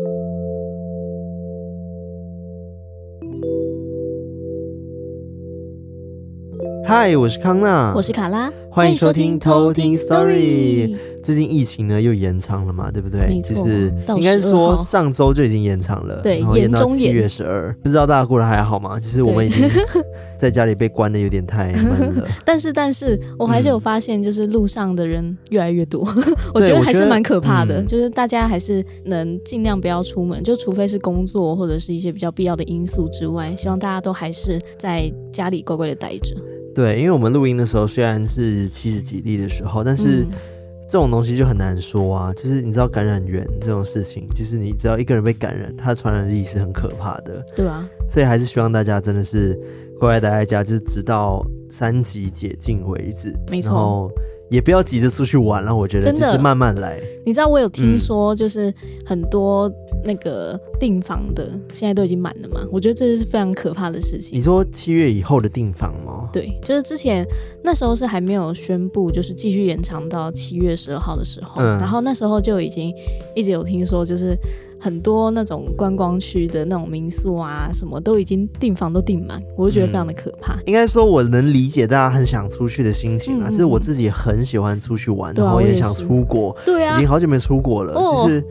you 嗨，我是康娜，我是卡拉，欢迎收听偷听 Story。最近疫情呢又延长了嘛，对不对？就是应该是说上周就已经延长了，对，然后延到七月十二。不知道大家过得还好吗？其实我们已经 在家里被关的有点太闷了。但是，但是我还是有发现，就是路上的人越来越多，嗯、我觉得还是蛮可怕的。就是大家还是能尽量不要出门，就除非是工作或者是一些比较必要的因素之外，希望大家都还是在家里乖乖的待着。对，因为我们录音的时候虽然是七十几例的时候，但是这种东西就很难说啊。就是你知道感染源这种事情，就是你只要一个人被感染，它的传染力是很可怕的。对啊，所以还是希望大家真的是乖乖待在家，就是直到三级解禁为止。没错。也不要急着出去玩了，我觉得就是慢慢来。你知道我有听说，就是很多那个订房的现在都已经满了嘛？我觉得这是非常可怕的事情。你说七月以后的订房吗？对，就是之前那时候是还没有宣布，就是继续延长到七月十二号的时候，嗯，然后那时候就已经一直有听说，就是。很多那种观光区的那种民宿啊，什么都已经订房都订满，我就觉得非常的可怕。嗯、应该说，我能理解大家很想出去的心情啊。就、嗯、是我自己很喜欢出去玩，然后也想出国。对啊，已经好久没出国了。哦、就是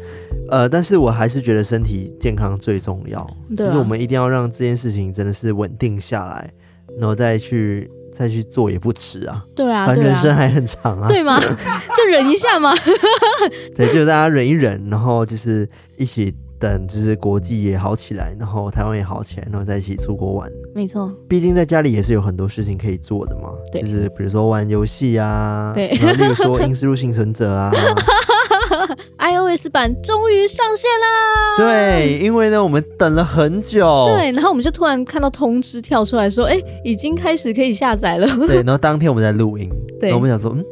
呃，但是我还是觉得身体健康最重要。就是我们一定要让这件事情真的是稳定下来，然后再去。再去做也不迟啊，对啊，反正人生还很长啊，对吗？就忍一下嘛，对，就大家忍一忍，然后就是一起等，就是国际也好起来，然后台湾也好起来，然后再一起出国玩。没错，毕竟在家里也是有很多事情可以做的嘛，对，就是比如说玩游戏啊，对，然后例如说《阴尸路幸存者》啊。iOS 版终于上线啦！对，因为呢，我们等了很久。对，然后我们就突然看到通知跳出来说：“哎，已经开始可以下载了。”对，然后当天我们在录音，对，我们想说：“嗯，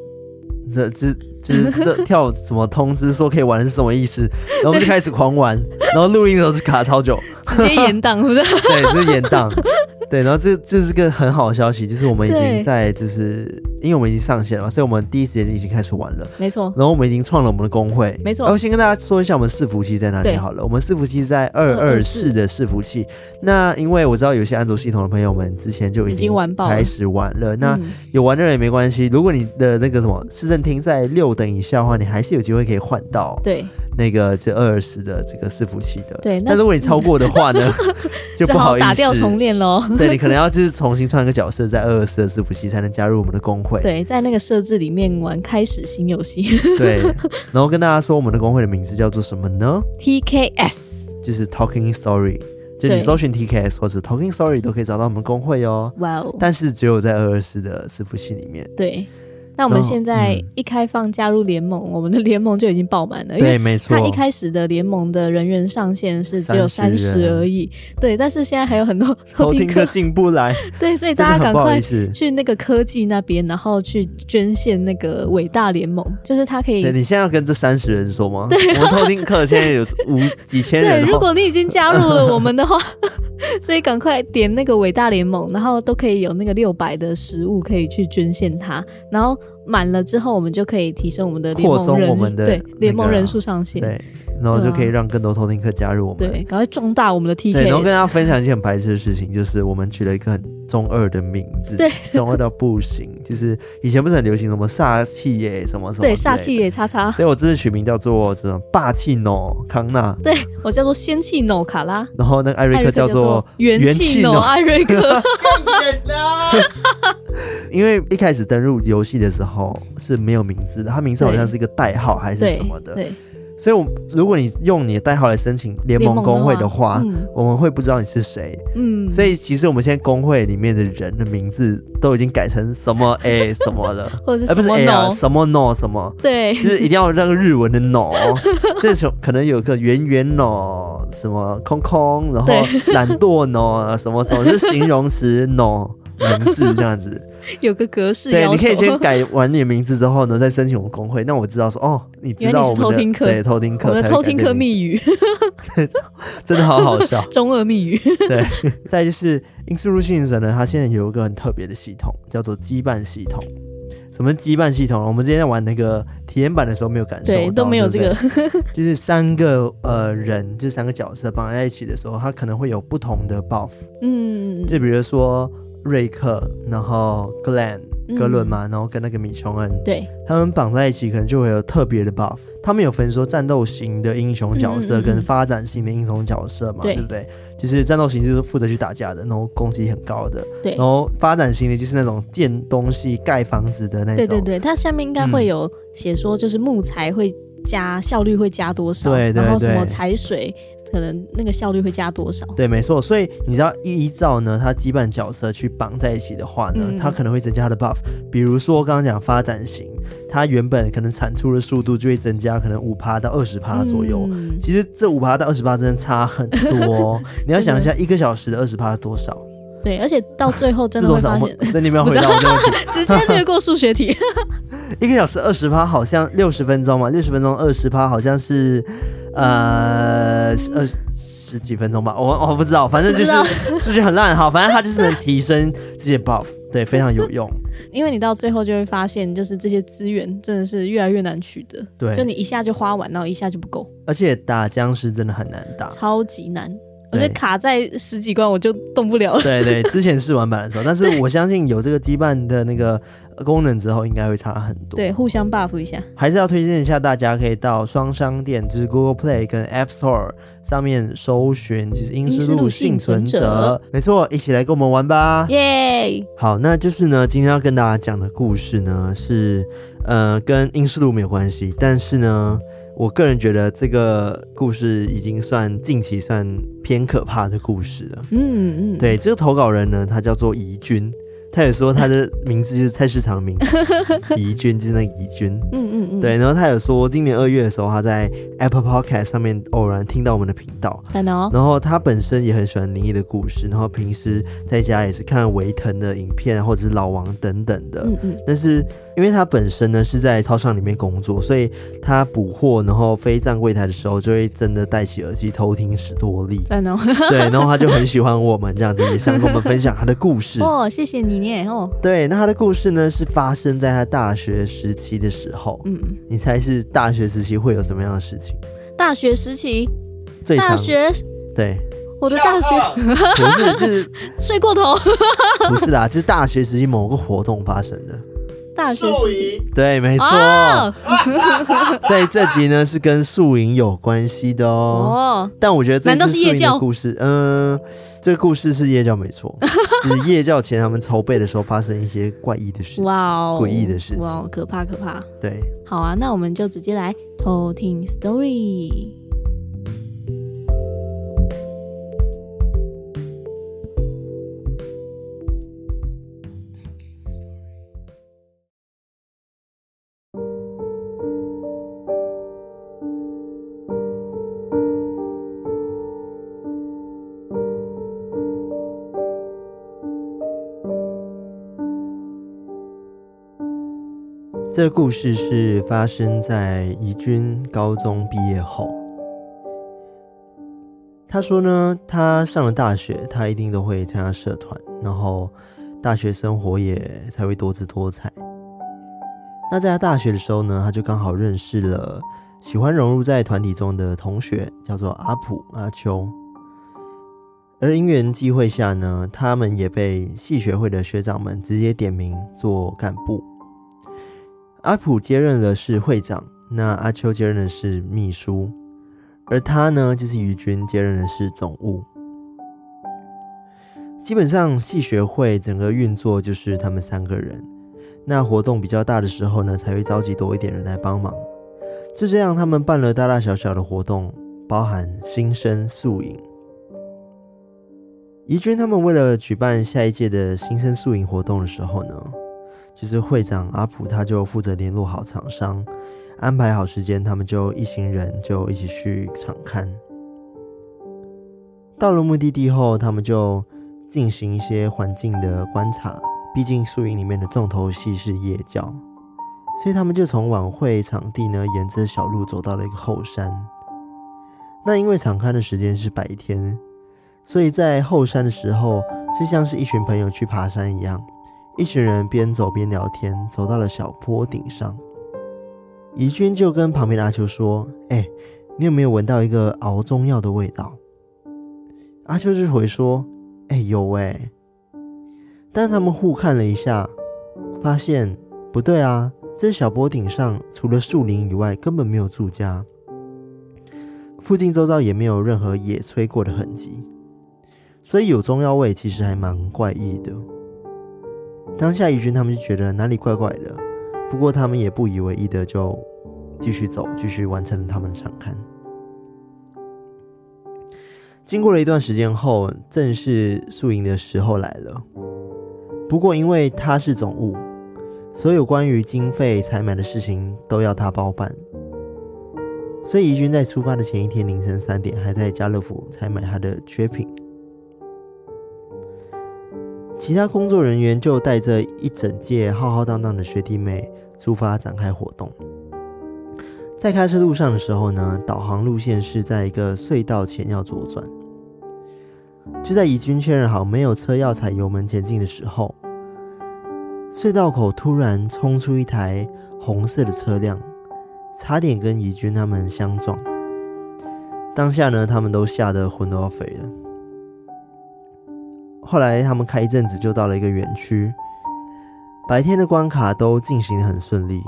这这这这 跳什么通知说可以玩是什么意思？”然后我们就开始狂玩，然后录音的时候是卡超久，直接延档，是不是？对，就是延档。对，然后这这是个很好的消息，就是我们已经在就是因为我们已经上线了嘛，所以我们第一时间已经开始玩了。没错。然后我们已经创了我们的工会。没错。然后先跟大家说一下我们伺服器在哪里好了。我们伺服器在二二四的伺服器。那因为我知道有些安卓系统的朋友们之前就已经开始玩了。那有玩的人也没关系，如果你的那个什么市政厅在六等以下的话，你还是有机会可以换到。对。那个这二二四的这个伺服器的。对。那如果你超过的话呢，就不好意思。打掉重练喽。对，你可能要就是重新创一个角色，在二二四的伺服器才能加入我们的工会。对，在那个设置里面玩开始新游戏。对，然后跟大家说，我们的工会的名字叫做什么呢？TKS，就是 Talking Story，就你搜寻 TKS 或者 Talking Story 都可以找到我们工会哦。哇哦！但是只有在二二四的伺服器里面。对。那我们现在一开放加入联盟，嗯，我们的联盟就已经爆满了。对，没错。他一开始的联盟的人员上限是只有三十而已。对，但是现在还有很多 偷听客进不来。对，所以大家赶快去那个科技那边，然后去捐献那个伟大联盟，就是他可以。对，你现在要跟这三十人说吗？对，我们偷听客现在有五几千人。对，如果你已经加入了我们的话，所以赶快点那个伟大联盟，然后都可以有那个六百的食物可以去捐献它，然后。满了之后，我们就可以提升我们的联盟人，我们的、那个、对联盟人数上限，对，然后就可以让更多偷听客加入我们，对，赶快壮大我们的 TK。对，然后跟大家分享一件很白痴的事情，就是我们取了一个很中二的名字，对，中二到不行。就是以前不是很流行什么煞气耶，什么什么，对，煞气耶叉叉。所以我这次取名叫做这种霸气 no 康纳，对我叫做仙气 no 卡拉，然后那个艾瑞克叫做元气 no 艾瑞克。因为一开始登入游戏的时候是没有名字的，他名字好像是一个代号还是什么的，对。对。所以，我如果你用你的代号来申请联盟工会的话，的嗯、我们会不知道你是谁。嗯，所以其实我们现在工会里面的人的名字都已经改成什么 A 什么的，或者是什么 no、欸、啊，什么 no 什么，对，就是一定要那个日文的 no，这种可能有个圆圆 no，什么空空，然后懒惰 no，什么什么是形容词 no。名字这样子，有个格式。对，你可以先改完你的名字之后呢，再申请我们工会。那我知道说，哦，你知道我们的，偷听课，对，偷听课，我的偷听课密语，真的好好笑，中二密语。对，再就是《阴尸路幸存者》呢，它现在有一个很特别的系统，叫做羁绊系统。什么羁绊系统？我们之前在玩那个体验版的时候没有感受到，对，都没有这个。就是三个呃人，就三个角色绑在一起的时候，他可能会有不同的 buff。嗯，就比如说瑞克，然后 Glenn。格伦嘛，然后跟那个米琼恩，对，他们绑在一起，可能就会有特别的 buff。他们有分说战斗型的英雄角色跟发展型的英雄角色嘛，对不对？就是战斗型就是负责去打架的，然后攻击很高的，对。然后发展型的就是那种建东西、盖房子的那种。对对对，它下面应该会有写说，就是木材会加效率会加多少，对，对，对，然后什么采水。可能那个效率会加多少？对，没错。所以你知道依照呢，他羁绊角色去绑在一起的话呢，他、嗯、可能会增加他的 buff。比如说刚刚讲发展型，它原本可能产出的速度就会增加，可能五趴到二十趴左右。嗯、其实这五趴到二十趴真的差很多。你要想一下，一个小时的二十趴是多少？对，而且到最后真的会发现，那你们要回答我这个问题，直接略过数学题。一个小时二十趴好像六十分钟嘛，六十分钟二十趴好像是。呃，二十几分钟吧，我我不知道，反正就是数据很烂，好，反正它就是能提升这些 buff，对，非常有用。因为你到最后就会发现，就是这些资源真的是越来越难取得，对，就你一下就花完，然后一下就不够。而且打僵尸真的很难打，超级难，我觉得卡在十几关我就动不了了。对对，之前试玩版的时候，但是我相信有这个羁绊的那个。功能之后应该会差很多，对，互相 buff 一下。还是要推荐一下大家，可以到双商店，就是 Google Play 跟 App Store 上面搜寻，就是《阴尸路幸存者》。没错，一起来跟我们玩吧！耶！好，那就是呢，今天要跟大家讲的故事呢，是呃跟阴尸路没有关系，但是呢，我个人觉得这个故事已经算近期算偏可怕的故事了。嗯嗯，对，这个投稿人呢，他叫做怡君。他有说他的名字就是菜市场名，怡君就是那个怡君，嗯嗯嗯，对。然后他有说，今年二月的时候，他在 Apple Podcast 上面偶然听到我们的频道，然后他本身也很喜欢灵异的故事，然后平时在家也是看维腾的影片或者是老王等等的，嗯嗯。但是因为他本身呢是在超商里面工作，所以他补货然后飞站柜台的时候，就会真的戴起耳机偷听史多利，对。然后他就很喜欢我们这样子，也想跟我们分享他的故事。哦，谢谢你。哦，对，那他的故事呢是发生在他大学时期的时候。嗯，你猜是大学时期会有什么样的事情？大学时期，大学，对，我的大学？不是，就是 睡过头，不是啦，就是大学时期某个活动发生的。大学时期，对，没错。所以这集呢是跟宿营有关系的哦。哦，但我觉得这难道是夜教故事？嗯。这个故事是夜教没错，就是夜教前他们筹备的时候发生一些怪异的事情，哇哦，诡异的事情，哇，可怕可怕。对，好啊，那我们就直接来偷听 story。这故事是发生在怡君高中毕业后。他说呢，他上了大学，他一定都会参加社团，然后大学生活也才会多姿多彩。那在他大学的时候呢，他就刚好认识了喜欢融入在团体中的同学，叫做阿普阿秋。而因缘际会下呢，他们也被系学会的学长们直接点名做干部。阿普接任的是会长，那阿秋接任的是秘书，而他呢，就是怡君接任的是总务。基本上系学会整个运作就是他们三个人。那活动比较大的时候呢，才会召集多一点人来帮忙。就这样，他们办了大大小小的活动，包含新生宿营。怡君他们为了举办下一届的新生宿营活动的时候呢，其实会长阿普，他就负责联络好厂商，安排好时间，他们就一行人就一起去场勘。到了目的地后，他们就进行一些环境的观察。毕竟宿营里面的重头戏是夜教，所以他们就从晚会场地呢，沿着小路走到了一个后山。那因为场勘的时间是白天，所以在后山的时候，就像是一群朋友去爬山一样。一群人边走边聊天，走到了小坡顶上。怡君就跟旁边的阿秋说：“哎、你有没有闻到一个熬中药的味道？”阿秋就回说：“哎、欸，有哎。”但他们互看了一下，发现不对啊，这小坡顶上除了树林以外，根本没有住家，附近周遭也没有任何野炊过的痕迹，所以有中药味其实还蛮怪异的。当下宜君他们就觉得哪里怪怪的，不过他们也不以为意的就继续走，继续完成了他们的长勘。经过了一段时间后，正式宿营的时候来了。不过因为他是总务，所有关于经费采买的事情都要他包办，所以宜君在出发的前一天凌晨三点，还在家乐福采买他的缺品。其他工作人员就带着一整届浩浩荡荡的学弟妹出发展开活动。在开车路上的时候呢，导航路线是在一个隧道前要左转。就在怡君确认好没有车要踩油门前进的时候，隧道口突然冲出一台红色的车辆，差点跟怡君他们相撞。当下呢，他们都吓得魂都要飞了。后来他们开一阵子就到了一个园区，白天的关卡都进行得很顺利。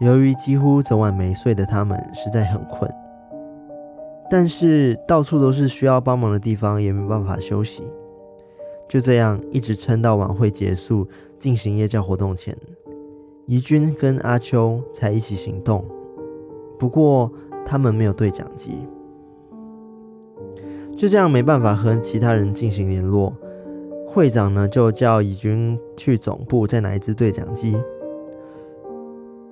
由于几乎整晚没睡的他们实在很困。但是到处都是需要帮忙的地方，也没办法休息。就这样一直撑到晚会结束，进行夜教活动前，怡君跟阿秋才一起行动。不过他们没有对讲机，就这样没办法和其他人进行联络。会长呢就叫怡君去总部再拿一支对讲机。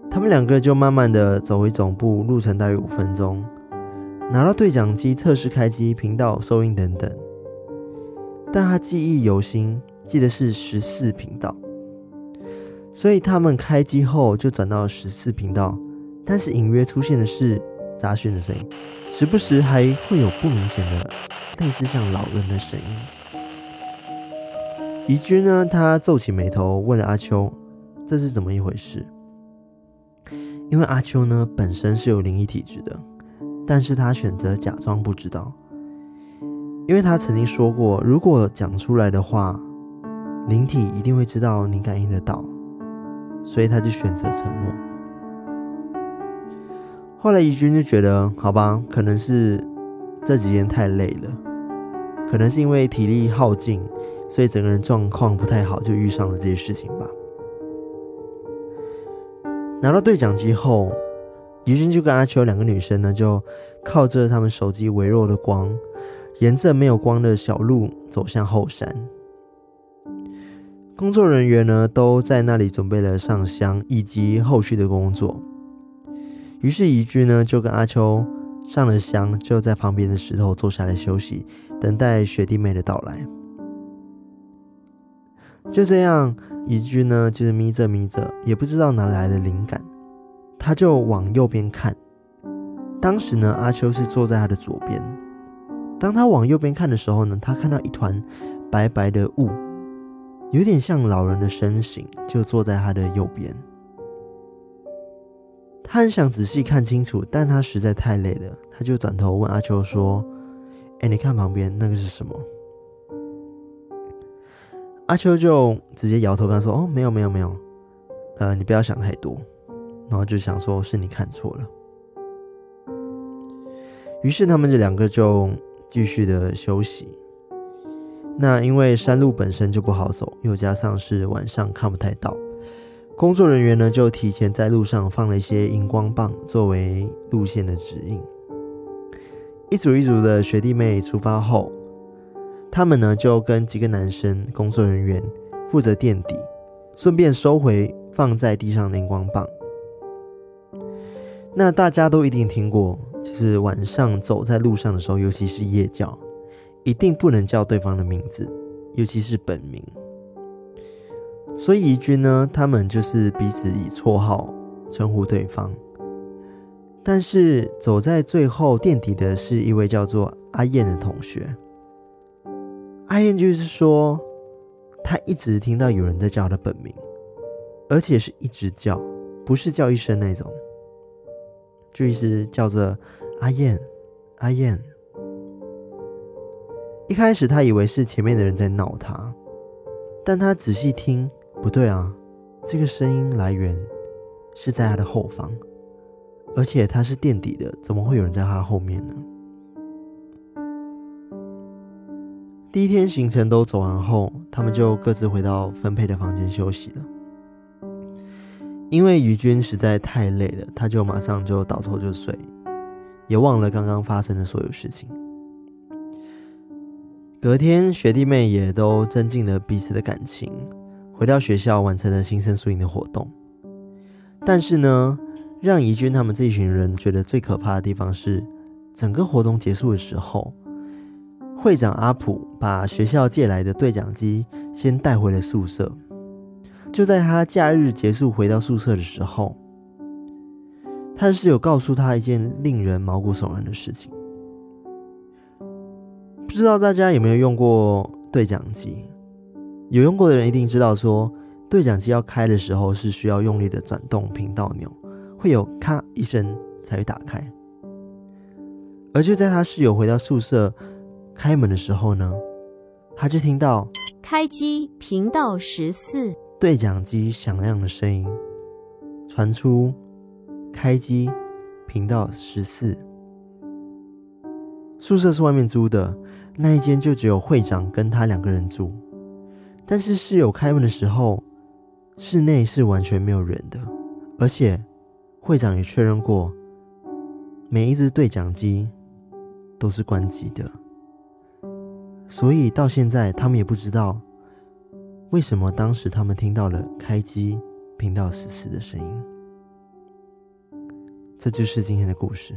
他们两个就慢慢的走回总部，路程大约五分钟。拿到对讲机测试开机频道收音等等，但他记忆犹新，记得是十四频道，所以他们开机后就转到十四频道，但是隐约出现的是杂讯的声音，时不时还会有不明显的类似像老人的声音。怡君呢，他皱起眉头问阿秋：“这是怎么一回事？”因为阿秋呢本身是有灵异体质的。但是他选择假装不知道，因为他曾经说过，如果讲出来的话，灵体一定会知道你感应得到，所以他就选择沉默。后来怡君就觉得，好吧，可能是这几天太累了，可能是因为体力耗尽，所以整个人状况不太好，就遇上了这些事情吧。拿到对讲机后。怡君就跟阿秋两个女生呢，就靠着他们手机微弱的光，沿着没有光的小路走向后山。工作人员呢都在那里准备了上香以及后续的工作。于是怡君呢就跟阿秋上了香，就在旁边的石头坐下来休息，等待学弟妹的到来。就这样，怡君呢就是眯着眯着，也不知道哪来的灵感。他就往右边看，当时呢，阿秋是坐在他的左边。当他往右边看的时候呢，他看到一团白白的雾，有点像老人的身形，就坐在他的右边。他很想仔细看清楚，但他实在太累了，他就转头问阿秋说：“哎，你看旁边那个是什么？”阿秋就直接摇头跟他说：“哦，没有，没有，没有。呃，你不要想太多。”然后就想说，是你看错了。于是他们这两个就继续的休息。那因为山路本身就不好走，又加上是晚上看不太到，工作人员呢就提前在路上放了一些荧光棒作为路线的指引。一组一组的学弟妹出发后，他们呢就跟几个男生工作人员负责垫底，顺便收回放在地上的荧光棒。那大家都一定听过，就是晚上走在路上的时候，尤其是夜教，一定不能叫对方的名字，尤其是本名。所以怡君呢，他们就是彼此以绰号称呼对方。但是走在最后垫底的是一位叫做阿燕的同学。阿燕就是说，他一直听到有人在叫他的本名，而且是一直叫，不是叫一声那种，就一直叫着阿燕，阿燕。一开始他以为是前面的人在闹他，但他仔细听，不对啊，这个声音来源是在他的后方，而且他是垫底的，怎么会有人在他后面呢？第一天行程都走完后，他们就各自回到分配的房间休息了。因为于君实在太累了，他就马上就倒头就睡，也忘了刚刚发生的所有事情。隔天，学弟妹也都增进了彼此的感情，回到学校完成了新生宿营的活动。但是呢，让怡君他们这一群人觉得最可怕的地方是，整个活动结束的时候。会长阿普把学校借来的对讲机先带回了宿舍。就在他假日结束回到宿舍的时候，他的室友告诉他一件令人毛骨悚然的事情。不知道大家有没有用过对讲机？有用过的人一定知道说，说对讲机要开的时候是需要用力的转动频道钮，会有咔一声才会打开。而就在他室友回到宿舍。开门的时候呢，他就听到开机频道十四对讲机响亮的声音传出，开机频道十四。宿舍是外面租的，那一间就只有会长跟他两个人住。但是室友开门的时候，室内是完全没有人的，而且会长也确认过，每一只对讲机都是关机的。所以到现在，他们也不知道为什么当时他们听到了开机频道死死的声音。这就是今天的故事。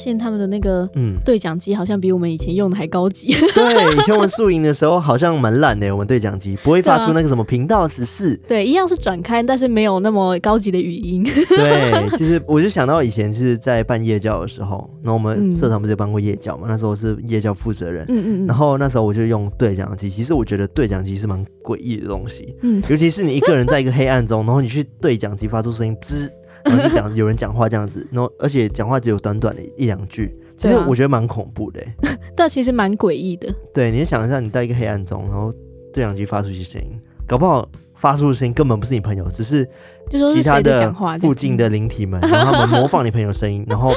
现他们的那个嗯对讲机好像比我们以前用的还高级。对，以前我们宿营的时候好像蛮烂的，我们对讲机不会发出那个什么频道十四。对，一样是转开，但是没有那么高级的语音。对，其实我就想到以前是在办夜教的时候，那我们社团不是办过夜教嘛？那时候是夜教负责人，嗯嗯，然后那时候我就用对讲机。其实我觉得对讲机是蛮诡异的东西，嗯，尤其是你一个人在一个黑暗中，然后你去对讲机发出声音，吱。然后就讲有人讲话这样子，然后而且讲话只有短短的一两句，其实我觉得蛮恐怖的，但其实蛮诡异的。对，你想一下，你在一个黑暗中，然后对讲机发出一些声音，搞不好发出的声音根本不是你朋友，只是其他的附近的灵体们，然后他们模仿你朋友声音，然后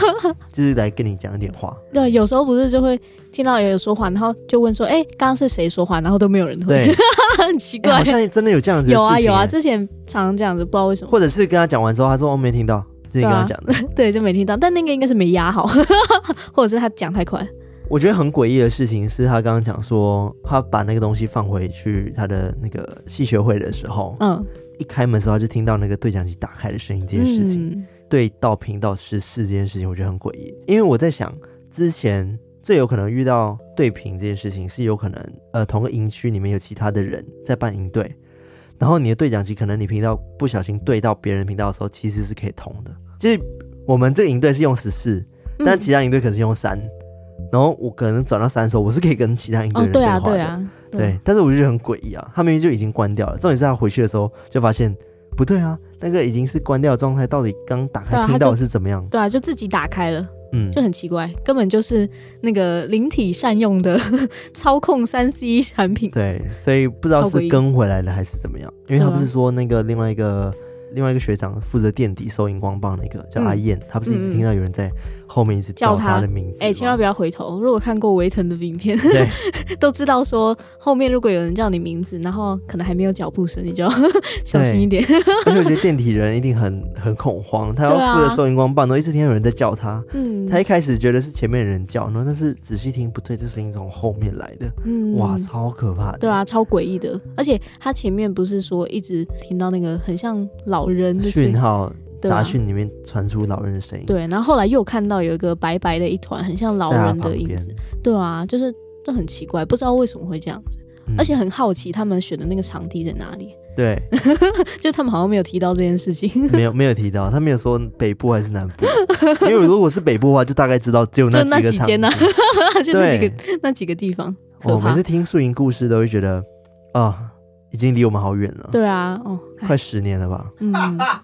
就是来跟你讲一点话。对，有时候不是就会听到有人说话，然后就问说：“哎，刚刚是谁说话？”然后都没有人回。对。很奇怪，好像真的有这样子。有啊有啊，之前常常这样子，不知道为什么。或者是跟他讲完之后，他说我没听到，自己跟他讲的，对，就没听到。但那个应该是没压好，或者是他讲太快。我觉得很诡异的事情是他刚刚讲说，他把那个东西放回去他的那个戏学会的时候，嗯，一开门的时候他就听到那个对讲机打开的声音，这件事情，嗯、对到频道十四这件事情，我觉得很诡异，因为我在想之前。最有可能遇到对频这件事情，是有可能，呃，同个营区里面有其他的人在办营队，然后你的对讲机可能你频道不小心对到别人频道的时候，其实是可以通的。就是我们这个营队是用十四，但其他营队可能是用三，然后我可能转到三的时候，我是可以跟其他一个人对话的。对啊，对啊，对。但是我就觉得很诡异啊，他明明就已经关掉了，重点是他回去的时候就发现不对啊，那个已经是关掉的状态，到底刚打开听到是怎么样？对啊，就自己打开了。嗯，就很奇怪，根本就是那个灵体善用的 操控三 C 产品。对，所以不知道是跟回来了还是怎么样，因为他不是说那个另外一个。另外一个学长负责垫底收荧光棒，那个叫阿燕，他、嗯、不是一直听到有人在后面一直叫他的名字。哎、欸，千万不要回头！如果看过维腾的影片，对，都知道说后面如果有人叫你名字，然后可能还没有脚步声，你就要 小心一点。而且我觉得电梯人一定很很恐慌，他要负责收荧光棒，然后一直听到有人在叫他。嗯，他一开始觉得是前面的人叫，然后但是仔细听不对，这声音从后面来的。嗯，哇，超可怕的。对啊，超诡异的。而且他前面不是说一直听到那个很像老。老人的讯号杂讯里面传出老人的声音。对，然后后来又看到有一个白白的一团，很像老人的影子。对啊，就是都很奇怪，不知道为什么会这样子，嗯、而且很好奇他们选的那个场地在哪里。对，就他们好像没有提到这件事情，没有没有提到，他没有说北部还是南部，因为如果是北部的话，就大概知道就那几个场地，就那几间就那几个那几个地方。我、哦、每次听宿营故事都会觉得啊。哦已经离我们好远了。对啊，哦，快十年了吧？嗯，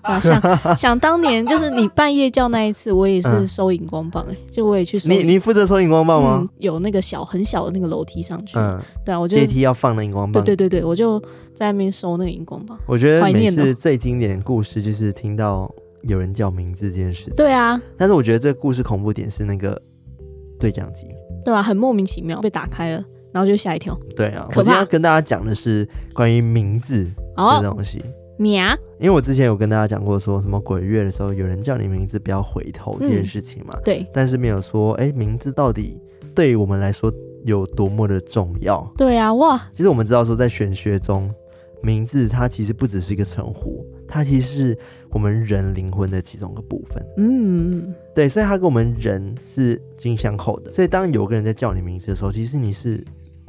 啊、想 想当年，就是你半夜叫那一次，我也是收荧光棒哎、欸，就我也去收。你你负责收荧光棒吗、嗯？有那个小很小的那个楼梯上去。嗯，对啊，我就阶梯要放那荧光棒。对对对对，我就在那边收那个荧光棒。我觉得每次最经典的故事就是听到有人叫名字这件事情。对啊，但是我觉得这个故事恐怖点是那个对讲机。对啊，很莫名其妙被打开了。然后就吓一跳。对啊，我今天要跟大家讲的是关于名字这东西。名、哦，因为我之前有跟大家讲过，说什么鬼月的时候有人叫你名字不要回头这件事情嘛。嗯、对。但是没有说，哎，名字到底对于我们来说有多么的重要？对啊，哇！其实我们知道说，在玄学中，名字它其实不只是一个称呼，它其实是我们人灵魂的其中一个部分。嗯，对，所以它跟我们人是紧相扣的。所以当有个人在叫你名字的时候，其实你是。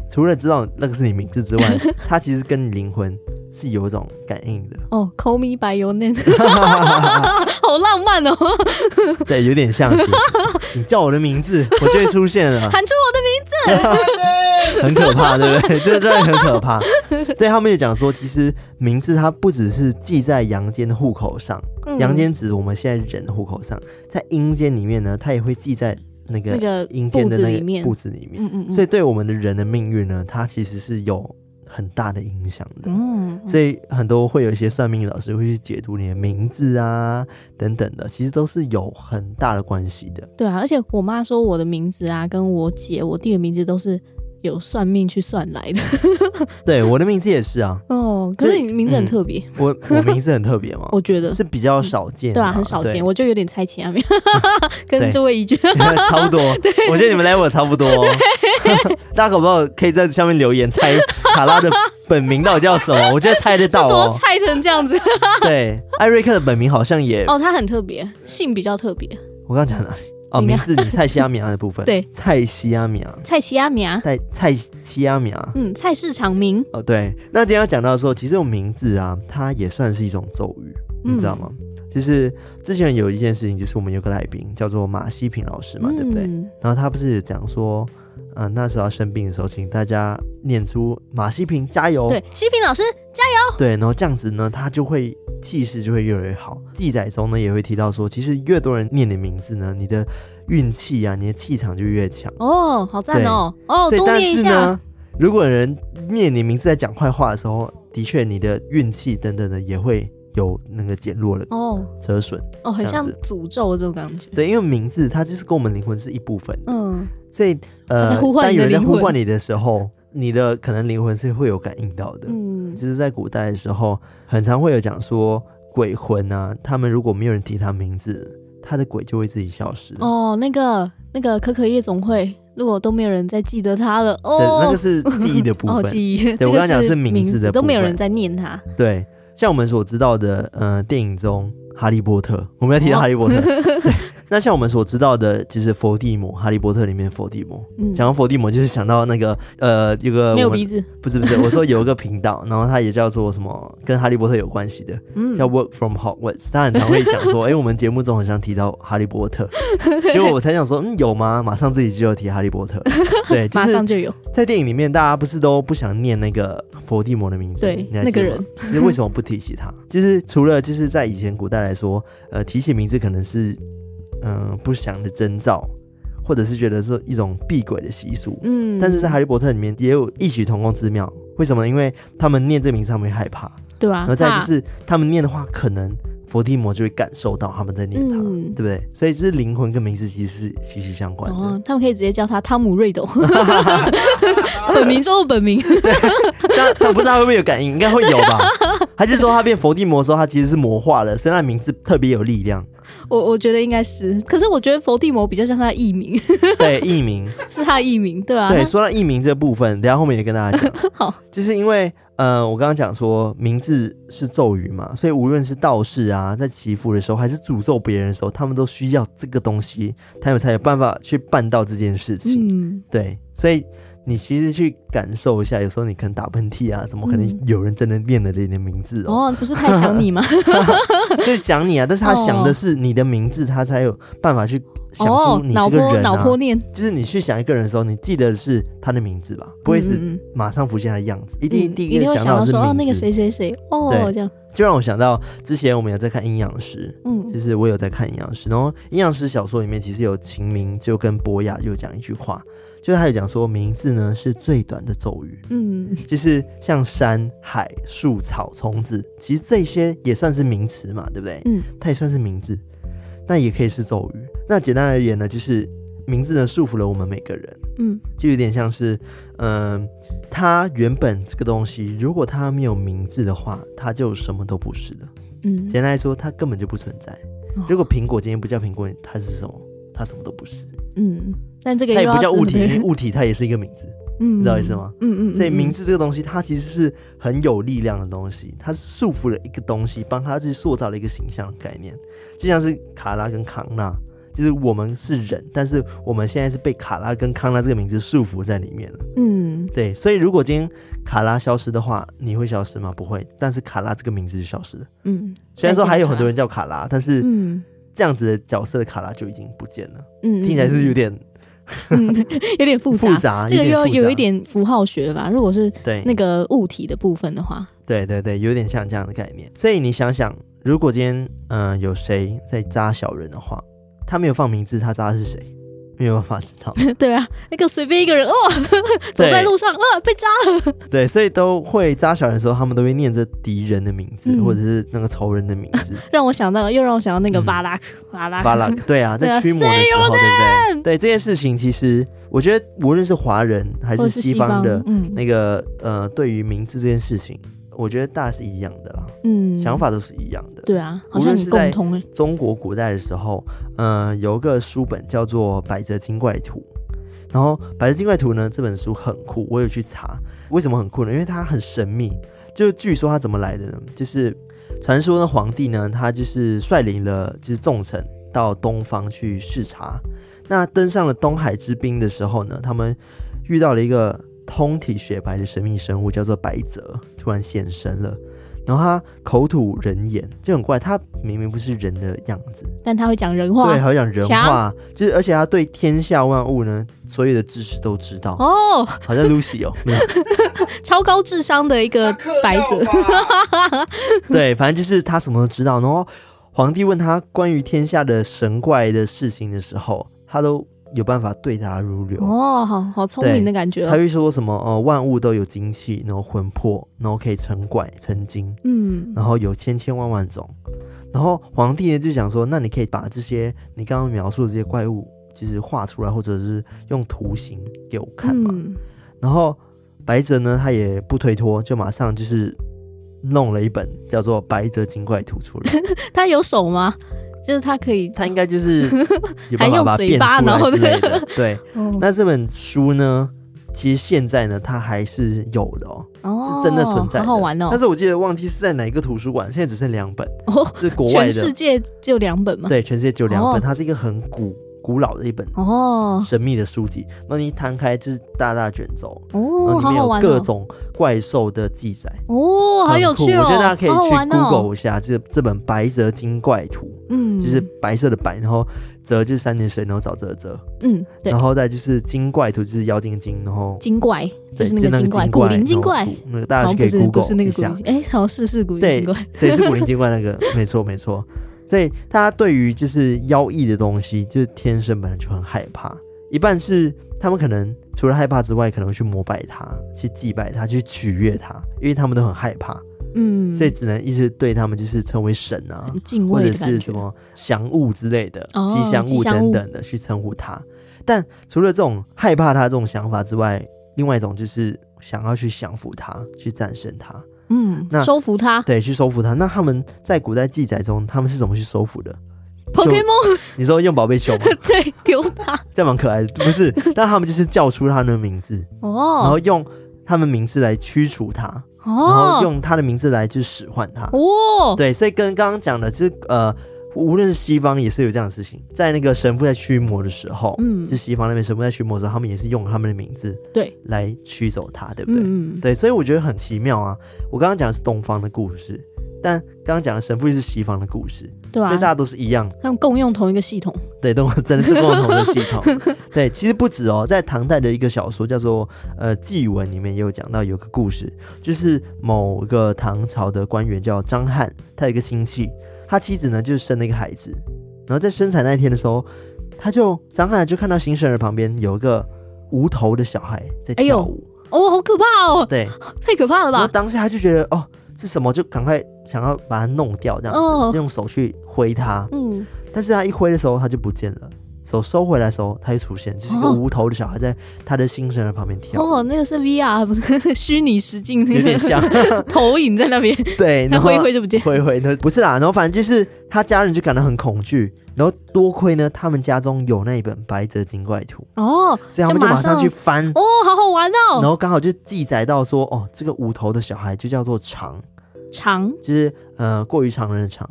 除了知道那个是你名字之外，它其实跟你灵魂是有一种感应的。哦、oh,，Call me by your name，好浪漫哦。对，有点像。请叫我的名字，我就会出现了。喊出我的名字，很可怕，对不对？这真的很可怕。对，他们也讲说，其实名字它不只是记在阳间的户口上，阳、嗯、间指我们现在人的户口上，在阴间里面呢，它也会记在。那个那个阴间的那个布子里面，嗯嗯嗯，所以对我们的人的命运呢，它其实是有很大的影响的。嗯，所以很多会有一些算命老师会去解读你的名字啊等等的，其实都是有很大的关系的。对啊，而且我妈说我的名字啊，跟我姐、我弟的名字都是。有算命去算来的，对，我的名字也是啊。哦，可是你名字很特别。嗯、我我名字很特别吗？我觉得是比较少见、嗯，对啊，很少见。我就有点猜其他名，跟这位一句差不多。对，我觉得你们 level 差不多。大家可不可以可以在下面留言猜卡拉的本名到底叫什么？我觉得猜得到哦。猜成这样子。对，艾瑞克的本名好像也哦，他很特别，姓比较特别。我刚刚讲哪里？哦，名字你蔡西阿米亚的部分，对，蔡西阿米亚，蔡西阿米亚，蔡蔡西阿米亚，嗯，菜市场名。哦，对，那今天要讲到的时候，其实用名字啊，它也算是一种咒语，嗯，你知道吗？就是之前有一件事情，就是我们有个来宾叫做马西平老师嘛，嗯，对不对？然后他不是讲说。嗯、呃，那时候生病的时候，请大家念出马西平加油。对，西平老师加油。对，然后这样子呢，他就会气势就会越来越好。记载中呢也会提到说，其实越多人念你名字呢，你的运气啊，你的气场就越强。哦，好赞哦。哦，多念一下。但是呢，如果有人念你名字在讲坏话的时候，的确你的运气等等的也会有那个减弱了哦，折损哦，很像诅咒这种感觉。对，因为名字它就是跟我们灵魂是一部分。嗯。所以，呃，当有人在呼唤你的时候，你的可能灵魂是会有感应到的。嗯，就是在古代的时候，很常会有讲说鬼魂啊，他们如果没有人提他名字，他的鬼就会自己消失。哦，那个那个可可夜总会，如果都没有人再记得他了，哦，对，那个是记忆的部分。哦，记忆。对，我刚刚讲是名字的部分，都没有人在念他。对，像我们所知道的，呃，电影中哈利波特，我们要提到哈利波特。那像我们所知道的，就是伏地魔，《哈利波特》里面伏地魔。嗯，讲到伏地魔，就是想到那个呃，一个没有鼻子，不是不是，我说有一个频道，然后它也叫做什么，跟哈利波特有关系的，嗯，叫 Work from Hogwarts。他很常会讲说，哎、欸，我们节目中好像提到哈利波特，结果我才想说，嗯，有吗？马上自己就要提哈利波特，对，就是、马上就有。在电影里面，大家不是都不想念那个伏地魔的名字？对，那个人，其实为什么不提起他？就是除了就是在以前古代来说，呃，提起名字可能是。嗯、呃，不祥的征兆，或者是觉得是一种避鬼的习俗。嗯，但是在《哈利波特》里面也有异曲同工之妙。为什么呢？因为他们念这名字，他们会害怕，对吧、啊？然后再就是他们念的话，可能佛地魔就会感受到他们在念他，嗯、对不对？所以这是灵魂跟名字其实是息息相关的。哦，他们可以直接叫他汤姆瑞斗，本名中的本名。对，但但不知道会不会有感应，应该会有吧？还是说他变佛地魔的时候，他其实是魔化的，所以他的名字特别有力量？我我觉得应该是，可是我觉得佛地魔比较像他的艺名，对，艺名是他的艺名，对吧、啊？对，说到艺名这部分，等下后面也跟大家讲。好，就是因为呃，我刚刚讲说名字是咒语嘛，所以无论是道士啊，在祈福的时候，还是诅咒别人的时候，他们都需要这个东西，他们才有办法去办到这件事情。嗯，对，所以。你其实去感受一下，有时候你可能打喷嚏啊，什么可能有人真的念了你的名字哦。哦，不是太想你吗？就是想你啊，但是他想的是你的名字，他才有办法去想出你这个人啊。脑波念，就是你去想一个人的时候，你记得是他的名字吧？不会是马上浮现他的样子，一定第一个想到是名字。哦，那个谁谁谁哦，这样就让我想到之前我们有在看阴阳师，嗯，就是我有在看阴阳师，然后阴阳师小说里面其实有秦明就跟博雅就讲一句话。就是他有讲说，名字呢是最短的咒语。嗯，就是像山海树草虫子，其实这些也算是名词嘛，对不对？嗯，它也算是名字，那也可以是咒语。那简单而言呢，就是名字呢束缚了我们每个人。嗯，就有点像是，嗯、呃，它原本这个东西，如果它没有名字的话，它就什么都不是的。嗯，简单来说，它根本就不存在。哦、如果苹果今天不叫苹果，它是什么？它什么都不是。嗯。但这个它也不叫物体，物体它也是一个名字，嗯，你知道意思吗？嗯嗯，嗯。所以名字这个东西，它其实是很有力量的东西，它是束缚了一个东西，帮它去塑造了一个形象的概念，就像是卡拉跟康纳，就是我们是人，但是我们现在是被卡拉跟康纳这个名字束缚在里面了。嗯，对。所以如果今天卡拉消失的话，你会消失吗？不会。但是卡拉这个名字就消失了。嗯。虽然说还有很多人叫卡拉，但是嗯，这样子的角色的卡拉就已经不见了。嗯，听起来是有点。嗯，有点复杂，复杂这个又有一点符号学吧。如果是对那个物体的部分的话，对对对，有点像这样的概念。所以你想想，如果今天嗯、呃、有谁在扎小人的话，他没有放名字，他扎的是谁？没有办法知道，对啊，那个随便一个人哦，走在路上啊，被扎了。对，所以都会扎小人的时候，他们都会念着敌人的名字，嗯、或者是那个仇人的名字，让我想到，又让我想到那个巴拉克，巴拉克，巴拉克，对啊，在驱魔的时候，对不对？对这件事情，其实我觉得，无论是华人还是西方的，嗯，那个呃，对于名字这件事情。我觉得大是一样的啦，嗯，想法都是一样的。对啊，好像很共通。中国古代的时候，嗯、呃，有一个书本叫做《百则精怪图》，然后《百则精怪图》呢，这本书很酷，我有去查，为什么很酷呢？因为它很神秘。就据说它怎么来的呢？就是传说呢，皇帝呢，他就是率领了就是众臣到东方去视察。那登上了东海之滨的时候呢，他们遇到了一个。通体雪白的神秘生物叫做白泽，突然现身了，然后他口吐人言，就很怪。他明明不是人的样子，但他会讲人话，对，还会讲人话，就是而且他对天下万物呢，所有的知识都知道哦，好像 Lucy 哦，超高智商的一个白泽，对，反正就是他什么都知道。然后皇帝问他关于天下的神怪的事情的时候，他都。有办法对答如流哦，好好聪明的感觉。他会说什么？呃，万物都有精气，然后魂魄，然后可以成怪成精，嗯，然后有千千万万种。然后皇帝呢就想说，那你可以把这些你刚刚描述的这些怪物，就是画出来，或者是用图形给我看嘛。嗯、然后白泽呢，他也不推脱，就马上就是弄了一本叫做《白泽精怪图》出来。他有手吗？就是他可以，他应该就是 还用嘴巴然后的。对，那这本书呢，其实现在呢，它还是有的哦，是真的存在，好好玩哦。但是我记得忘记是在哪一个图书馆，现在只剩两本，是国外的。全世界就两本吗？对，全世界就两本，它是一个很古。古老的一本哦，神秘的书籍，那你一摊开就是大大卷轴哦，里面有各种怪兽的记载。哦，好有趣哦！我觉得大家可以去 Google 一下这这本《白泽精怪图》，嗯，就是白色的白，然后泽就是三点水，然后沼泽的泽，嗯，然后再就是精怪图，就是妖精精，然后精怪就是那个精怪，古灵精怪，那个大家可以 Google 一下，哎，好是是古灵精怪，对，是古灵精怪那个，没错没错。所以他对于就是妖异的东西，就是天生本来就很害怕。一半是他们可能除了害怕之外，可能会去膜拜他，去祭拜他，去取悦他，因为他们都很害怕。嗯，所以只能一直对他们就是称为神啊，或者是什么祥物之类的、哦、吉祥物等等的去称呼他。但除了这种害怕他这种想法之外，另外一种就是想要去降服他，去战胜他。嗯，那收服他，对，去收服他。那他们在古代记载中，他们是怎么去收服的？Pokemon，你说用宝贝球吗？对，丢他，这样蛮可爱的。不是，但他们就是叫出他的名字哦，然后用他们名字来驱除他，然后用他的名字来去使唤他。哦，对，所以跟刚刚讲的，就是呃。无论是西方也是有这样的事情，在那个神父在驱魔的时候，嗯，就西方那边神父在驱魔的时候，他们也是用他们的名字对来驱走他，对不对？嗯，对，所以我觉得很奇妙啊。我刚刚讲的是东方的故事，但刚刚讲的神父是西方的故事，对啊，所以大家都是一样，他们共用同一个系统，对，都真的是共用同一个系统。对，其实不止哦，在唐代的一个小说叫做呃《祭文》里面也有讲到有个故事，就是某个唐朝的官员叫张翰，他有一个亲戚。他妻子呢，就是生了一个孩子，然后在生产那一天的时候，他就张翰就看到新生儿旁边有一个无头的小孩在跳舞，哎、哦，好可怕哦！对，太可怕了吧？然后当时他就觉得哦，是什么？就赶快想要把它弄掉，这样子，哦、就用手去挥它。嗯，但是他一挥的时候，他就不见了。手收回来的时候，他就出现，就是一个无头的小孩在他的新生儿旁边跳。哦，那个是 VR，不是 虚拟实境，有点像投影在那边。对，然后挥一挥就不见，挥挥那不是啦。然后反正就是他家人就感到很恐惧。然后多亏呢，他们家中有那一本《白泽精怪图》哦，所以他们就马上去翻哦，好好玩哦。然后刚好就记载到说，哦，这个无头的小孩就叫做长长，就是呃过于常人的长。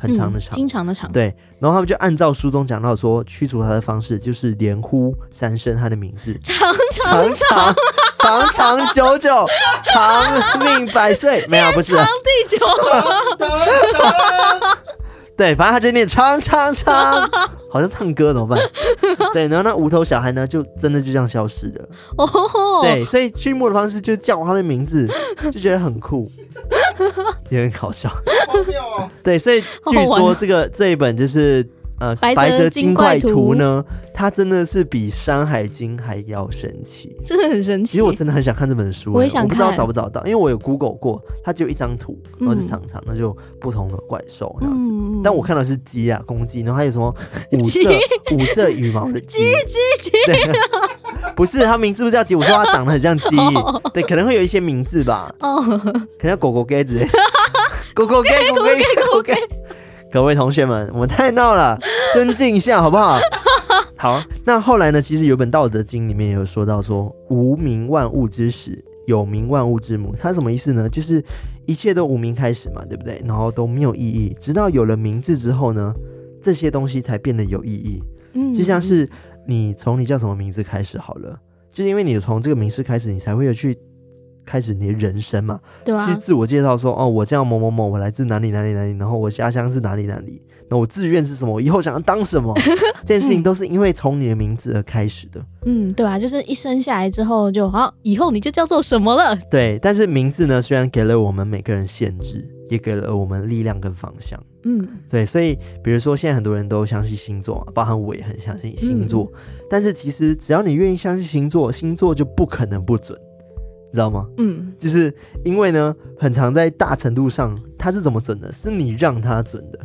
很长的长，经常的长，对。然后他们就按照书中讲到说，驱逐他的方式就是连呼三声他的名字，长长长长长久久，长命百岁。没有，不是长地久。对，反正他就念长长长，好像唱歌怎么办？对，然后那无头小孩呢，就真的就这样消失了。哦，对，所以驱魔的方式就叫他的名字，就觉得很酷。有点搞笑，对，所以据说这个这一本就是呃《白泽精怪图》呢，它真的是比《山海经》还要神奇，真的很神奇。其实我真的很想看这本书，我也想看，我不知道找不找到，因为我有 Google 过，它只有一张图，然后是长长的，就不同的怪兽这样子。但我看到是鸡啊，公鸡，然后还有什么 五色五色羽毛的鸡鸡鸡。不是，它名字不是叫鸡，我说它长得很像鸡，对，可能会有一些名字吧，可能叫狗狗盖子，狗狗盖，狗狗盖，狗狗盖。各位同学们，我们太闹了，尊敬一下好不好？好，那后来呢？其实有本《道德经》里面也有说到说，无名万物之始，有名万物之母。它什么意思呢？就是一切都无名开始嘛，对不对？然后都没有意义，直到有了名字之后呢，这些东西才变得有意义。嗯，就像是。你从你叫什么名字开始好了，就是因为你从这个名字开始，你才会有去开始你的人生嘛。对啊。其实自我介绍说，哦，我叫某某某，我来自哪里哪里哪里，然后我家乡是哪里哪里，那我志愿是什么，我以后想要当什么，这件事情都是因为从你的名字而开始的。嗯，对啊，就是一生下来之后就好，以后你就叫做什么了。对，但是名字呢，虽然给了我们每个人限制，也给了我们力量跟方向。嗯，对，所以比如说现在很多人都相信星座，包含我也很相信星座。嗯、但是其实只要你愿意相信星座，星座就不可能不准，你知道吗？嗯，就是因为呢，很常在大程度上，它是怎么准的？是你让它准的。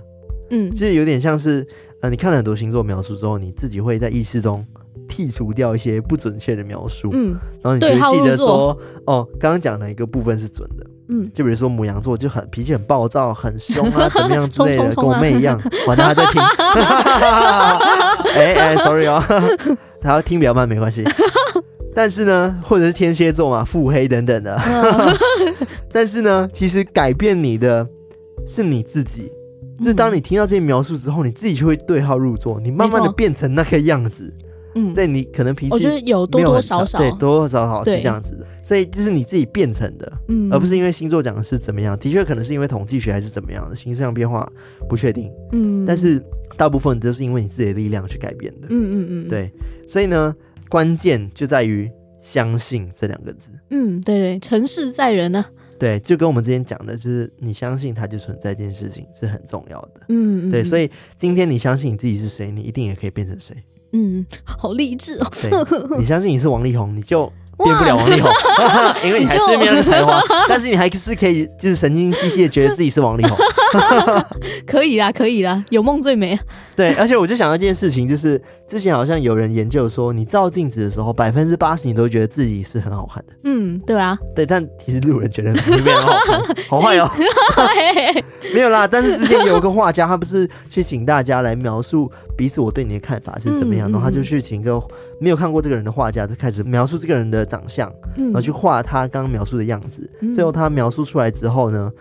嗯，其实有点像是呃，你看了很多星座描述之后，你自己会在意识中剔除掉一些不准确的描述。嗯，然后你就会记得说，哦，刚刚讲的一个部分是准的。嗯，就比如说母羊座就很脾气很暴躁、很凶啊，怎么样之类的，冲冲冲啊、跟我妹一样。完了，他在听。哎 哎、欸欸、，sorry 哦，他要听比较慢没关系。但是呢，或者是天蝎座嘛，腹黑等等的。但是呢，其实改变你的是你自己。就是当你听到这些描述之后，你自己就会对号入座，你慢慢的变成那个样子。嗯，对，你可能脾气我觉得有多多少少，对，多多少少是这样子的，所以这是你自己变成的，嗯，而不是因为星座讲的是怎么样，的确可能是因为统计学还是怎么样的形式上变化不确定，嗯，但是大部分都是因为你自己的力量去改变的，嗯嗯嗯，对，所以呢，关键就在于相信这两个字，嗯，对对，成事在人呢，对，就跟我们之前讲的，就是你相信它就存在这件事情是很重要的，嗯，对，所以今天你相信你自己是谁，你一定也可以变成谁。嗯，好励志哦！对，你相信你是王力宏，你就变不了王力宏，哇 因为你还是没有才华，但是你还是可以，就是神经兮兮的觉得自己是王力宏。可以啦，可以啦，有梦最美。对，而且我就想到一件事情，就是之前好像有人研究说，你照镜子的时候，百分之八十你都觉得自己是很好看的。嗯，对啊，对，但其实路人觉得你没有很好看，好坏哦。没有啦，但是之前有一个画家，他不是去请大家来描述彼此我对你的看法是怎么样，嗯、然后他就去请一个没有看过这个人的画家，就开始描述这个人的的长相，然后去画他刚刚描述的样子。最后他描述出来之后呢，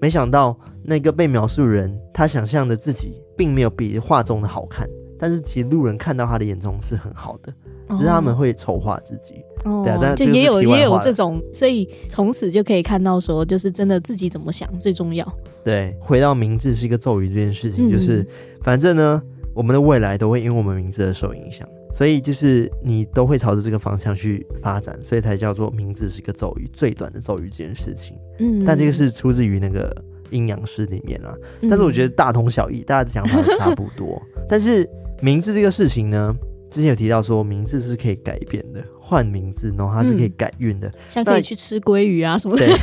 没想到那个被描述人，他想象的自己并没有比画中的好看，但是其实路人看到他的眼中是很好的，只是他们会丑化自己。哦，对啊，但就也有也有这种，所以从此就可以看到说，就是真的自己怎么想最重要。对，回到名字是一个咒语这件事情，就是反正呢。我们的未来都会因为我们名字而受影响，所以就是你都会朝着这个方向去发展，所以才叫做名字是一个咒语，最短的咒语这件事情。嗯，但这个是出自于那个阴阳师里面啊，但是我觉得大同小异，大家的想法都差不多。但是名字这个事情呢，之前有提到说名字是可以改变的，换名字然后它是可以改运的，像可以去吃鲑鱼啊什么的。对，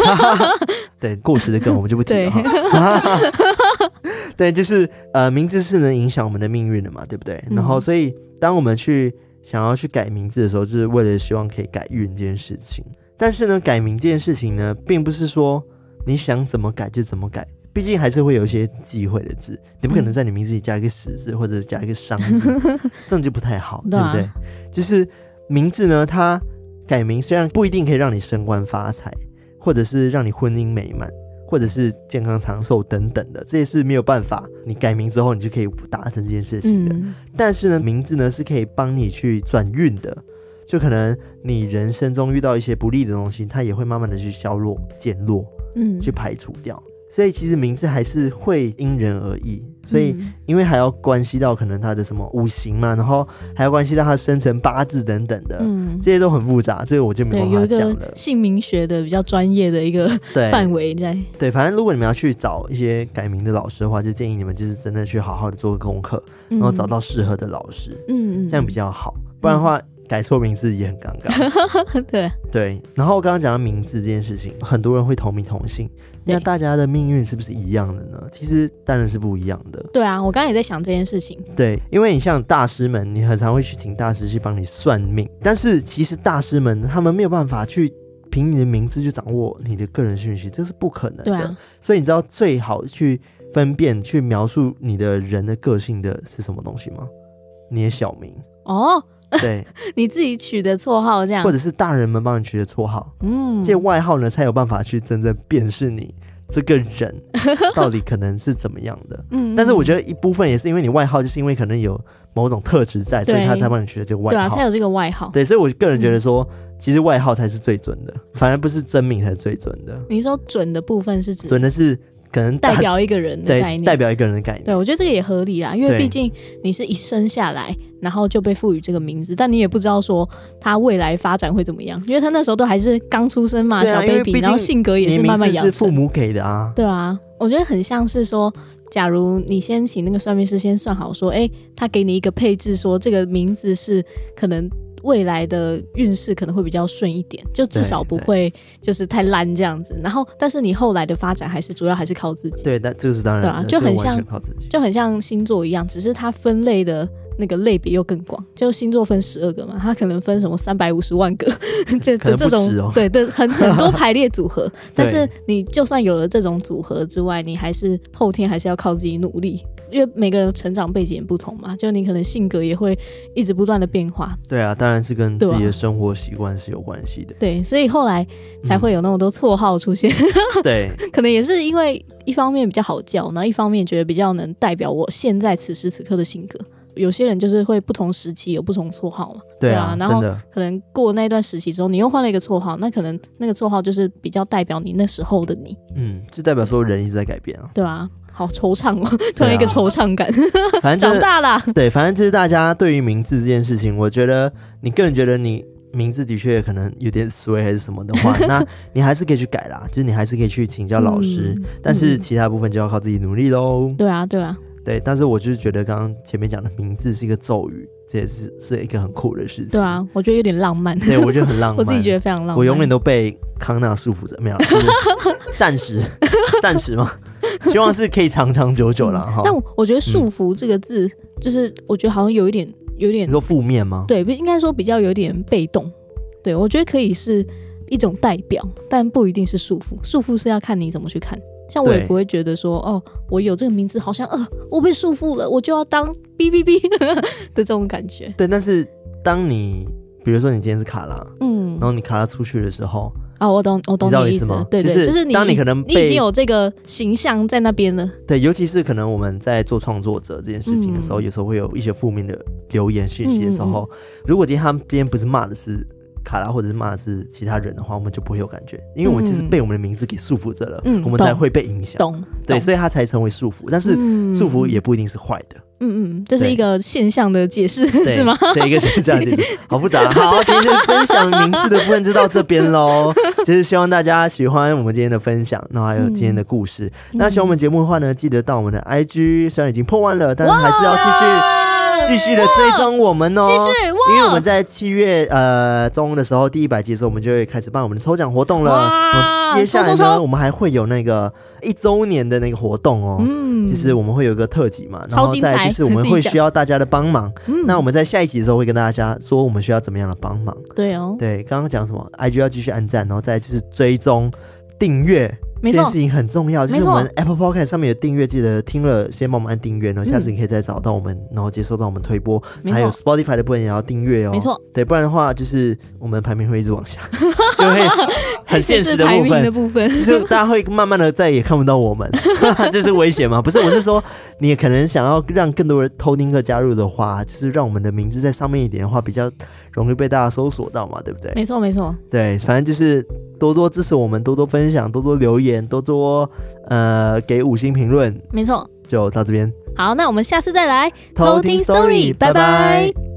对，过时的梗我们就不提了。对，就是呃，名字是能影响我们的命运的嘛，对不对？嗯、然后，所以当我们去想要去改名字的时候，就是为了希望可以改运这件事情。但是呢，改名这件事情呢，并不是说你想怎么改就怎么改，毕竟还是会有一些忌讳的字，你不可能在你名字里加一个死字或者加一个伤字，这样就不太好，对不对？就是名字呢，它改名虽然不一定可以让你升官发财，或者是让你婚姻美满。或者是健康长寿等等的，这些是没有办法，你改名之后你就可以达成这件事情的。嗯、但是呢，名字呢是可以帮你去转运的，就可能你人生中遇到一些不利的东西，它也会慢慢的去消弱、减弱，嗯，去排除掉。所以其实名字还是会因人而异。所以，因为还要关系到可能他的什么五行嘛，然后还要关系到他生辰八字等等的，嗯，这些都很复杂，这个我就没办法讲了。姓名学的比较专业的一个范围在。对，反正如果你们要去找一些改名的老师的话，就建议你们就是真的去好好的做个功课，然后找到适合的老师，嗯嗯，这样比较好。不然的话，改错名字也很尴尬。对对。然后我刚刚讲到名字这件事情，很多人会同名同姓。那大家的命运是不是一样的呢？其实当然是不一样的。对啊，我刚刚也在想这件事情。对，因为你像大师们，你很常会去请大师去帮你算命，但是其实大师们他们没有办法去凭你的名字去掌握你的个人讯息，这是不可能的。对啊。所以你知道最好去分辨、去描述你的人的个性的是什么东西吗？你的小名哦。对，你自己取的绰号这样，或者是大人们帮你取的绰号，嗯，这些外号呢，才有办法去真正辨识你这个人 到底可能是怎么样的。嗯，但是我觉得一部分也是因为你外号，就是因为可能有某种特质在，所以他才帮你取的这个外号，对啊，才有这个外号。对，所以我个人觉得说，其实外号才是最准的，反而不是真名才是最准的。你说准的部分是指？准的是。可能代表一个人的概念，代表一个人的概念。对，我觉得这个也合理啊，因为毕竟你是一生下来，然后就被赋予这个名字，但你也不知道说他未来发展会怎么样，因为他那时候都还是刚出生嘛，小 baby，然后性格也是慢慢养成。是父母给的啊。对啊，我觉得很像是说，假如你先请那个算命师先算好，说，哎，他给你一个配置，说这个名字是可能。未来的运势可能会比较顺一点，就至少不会就是太烂这样子。然后，但是你后来的发展还是主要还是靠自己。对，但这是当然，对啊，就很像就很像星座一样，只是它分类的那个类别又更广。就星座分十二个嘛，它可能分什么三百五十万个 这的这种，哦、对的很很多排列组合。但是你就算有了这种组合之外，你还是后天还是要靠自己努力。因为每个人成长背景也不同嘛，就你可能性格也会一直不断的变化。对啊，当然是跟自己的生活习惯是有关系的。对，所以后来才会有那么多绰号出现。嗯、对，可能也是因为一方面比较好叫，然后一方面觉得比较能代表我现在此时此刻的性格。有些人就是会不同时期有不同绰号嘛。对啊，对啊，然后可能过那段时期之后，你又换了一个绰号，那可能那个绰号就是比较代表你那时候的你。嗯，就代表说人一直在改变啊。对啊。好惆怅哦，突然一个惆怅感。啊、反正、就是、长大了，对，反正就是大家对于名字这件事情，我觉得你个人觉得你名字的确可能有点衰还是什么的话，那你还是可以去改啦，就是你还是可以去请教老师，嗯、但是其他部分就要靠自己努力喽、嗯。对啊，对啊，对。但是我就是觉得刚刚前面讲的名字是一个咒语，这也是是一个很酷的事情。对啊，我觉得有点浪漫。对，我觉得很浪漫，我自己觉得非常浪漫。我永远都被康纳束缚着，没有，暂时，暂时吗？希望是可以长长久久了哈、嗯。但我觉得“束缚”这个字，就是我觉得好像有一点，有点。你说负面吗？对，不应该说比较有点被动。对，我觉得可以是一种代表，但不一定是束缚。束缚是要看你怎么去看。像我也不会觉得说，哦，我有这个名字，好像呃，我被束缚了，我就要当哔哔哔 的这种感觉。对，但是当你比如说你今天是卡拉，嗯，然后你卡拉出去的时候。啊，我懂，我懂你意思吗？对对，就是、就是、当你可能你已经有这个形象在那边了。对，尤其是可能我们在做创作者这件事情的时候，嗯、有时候会有一些负面的留言信息的时候，嗯嗯嗯，如果今天他们今天不是骂的是卡拉，或者是骂的是其他人的话，我们就不会有感觉，因为我们就是被我们的名字给束缚着了，嗯，我们才会被影响。懂，对，所以他才成为束缚，但是束缚也不一定是坏的。嗯嗯，这是一个现象的解释，是吗？对，一个现象解释，好复杂。好，今天分享名字的部分就到这边喽。其实希望大家喜欢我们今天的分享，然后还有今天的故事。嗯、那喜欢我们节目的话呢，记得到我们的 IG，虽然已经破万了，但是还是要继续。继续的追踪我们哦，继续，因为我们在七月呃中的时候，第一百集的时候，我们就会开始办我们的抽奖活动了。接下来呢，我们还会有那个一周年的那个活动哦，嗯，就是我们会有一个特辑嘛，然后再就是我们会需要大家的帮忙。那我们在下一集的时候会跟大家说我们需要怎么样的帮忙。对哦，对，刚刚讲什么？IG 要继续按赞，然后再就是追踪订阅。这件事情很重要，就是我们 Apple Podcast 上面有订阅，记得听了先帮我们按订阅，然后下次你可以再找到我们，嗯、然后接收到我们推播。还有 Spotify 的部分也要订阅哦。没错，对，不然的话就是我们排名会一直往下，就会 很现实的部分。的部分 就是大家会慢慢的再也看不到我们，这是危险吗？不是，我是说你可能想要让更多人偷听客加入的话，就是让我们的名字在上面一点的话，比较容易被大家搜索到嘛，对不对？没错，没错。对，反正就是。多多支持我们，多多分享，多多留言，多多呃给五星评论。没错，就到这边。好，那我们下次再来偷听 story。拜拜。